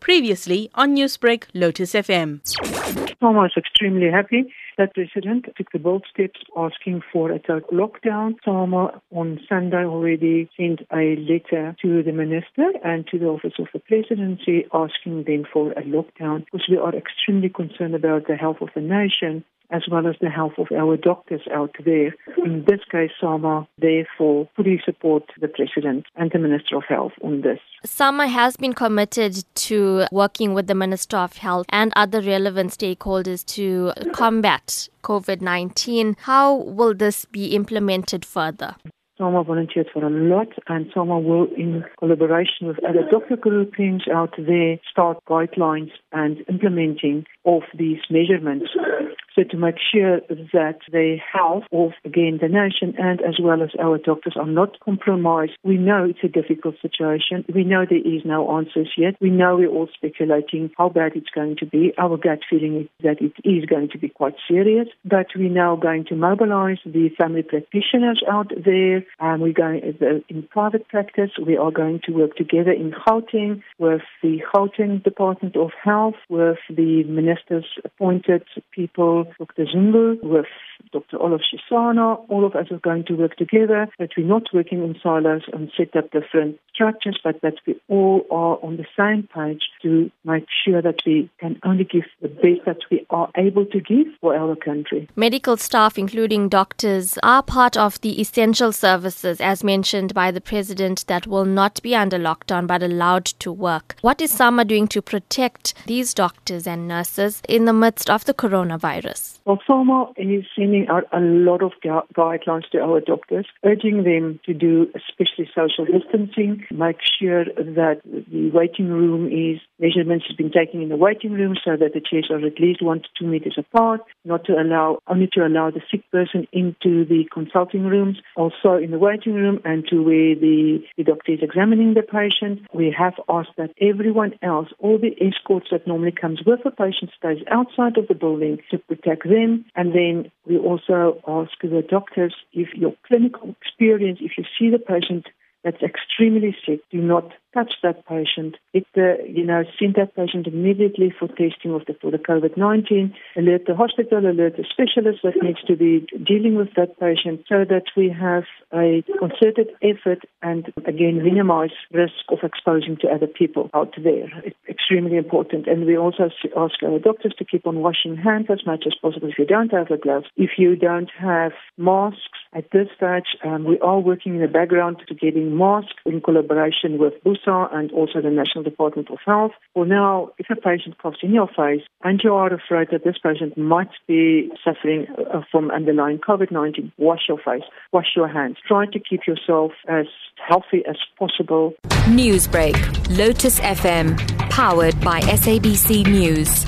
Previously on Newsbreak, Lotus FM. Is extremely happy that President took the bold steps asking for a total lockdown. Sama on Sunday already sent a letter to the Minister and to the Office of the Presidency asking them for a lockdown because we are extremely concerned about the health of the nation as well as the health of our doctors out there. In this case, SAMA therefore fully support the President and the Minister of Health on this. SAMA has been committed to working with the Minister of Health and other relevant stakeholders to combat COVID 19. How will this be implemented further? SAMA volunteered for a lot and SAMA will, in collaboration with other doctor groupings out there, start guidelines and implementing of these measurements. So to make sure that the health of, again, the nation and as well as our doctors are not compromised. We know it's a difficult situation. We know there is no answers yet. We know we're all speculating how bad it's going to be. Our gut feeling is that it is going to be quite serious. But we're now going to mobilize the family practitioners out there. And we're going uh, in private practice. We are going to work together in Gauteng with the Gauteng Department of Health, with the ministers appointed people Dr. Zungu, with Dr. Olive Shisana. All of us are going to work together, that we're not working in silos and set up different structures, but that we all are on the same page to make sure that we can only give the best that we are able to give for our country. Medical staff, including doctors, are part of the essential services, as mentioned by the President, that will not be under lockdown but allowed to work. What is SAMA doing to protect these doctors and nurses in the midst of the coronavirus? Well, SAMA is sending out a lot of gu- guidelines to our doctors, urging them to do especially social distancing, make sure that the waiting room is measurements has been taken in the waiting room so that the chairs are at least one to two meters apart, not to allow only to allow the sick person into the consulting rooms, also in the waiting room and to where the, the doctor is examining the patient. We have asked that everyone else, all the escorts that normally comes with the patient stays outside of the building to protect them. And then we also ask the doctors if your clinical experience, if you see the patient that's extremely sick, do not touch that patient. If the, you know, send that patient immediately for testing of the, for the COVID-19, alert the hospital, alert the specialist that needs to be dealing with that patient so that we have a concerted effort and again minimize risk of exposing to other people out there. Extremely important. And we also ask our doctors to keep on washing hands as much as possible if you don't have the gloves. If you don't have masks at this stage, um, we are working in the background to getting masks in collaboration with BUSA and also the National Department of Health. Well, now, if a patient coughs in your face and you are afraid that this patient might be suffering uh, from underlying COVID-19, wash your face, wash your hands. Try to keep yourself as healthy as possible. Newsbreak, Lotus FM, powered by SABC News.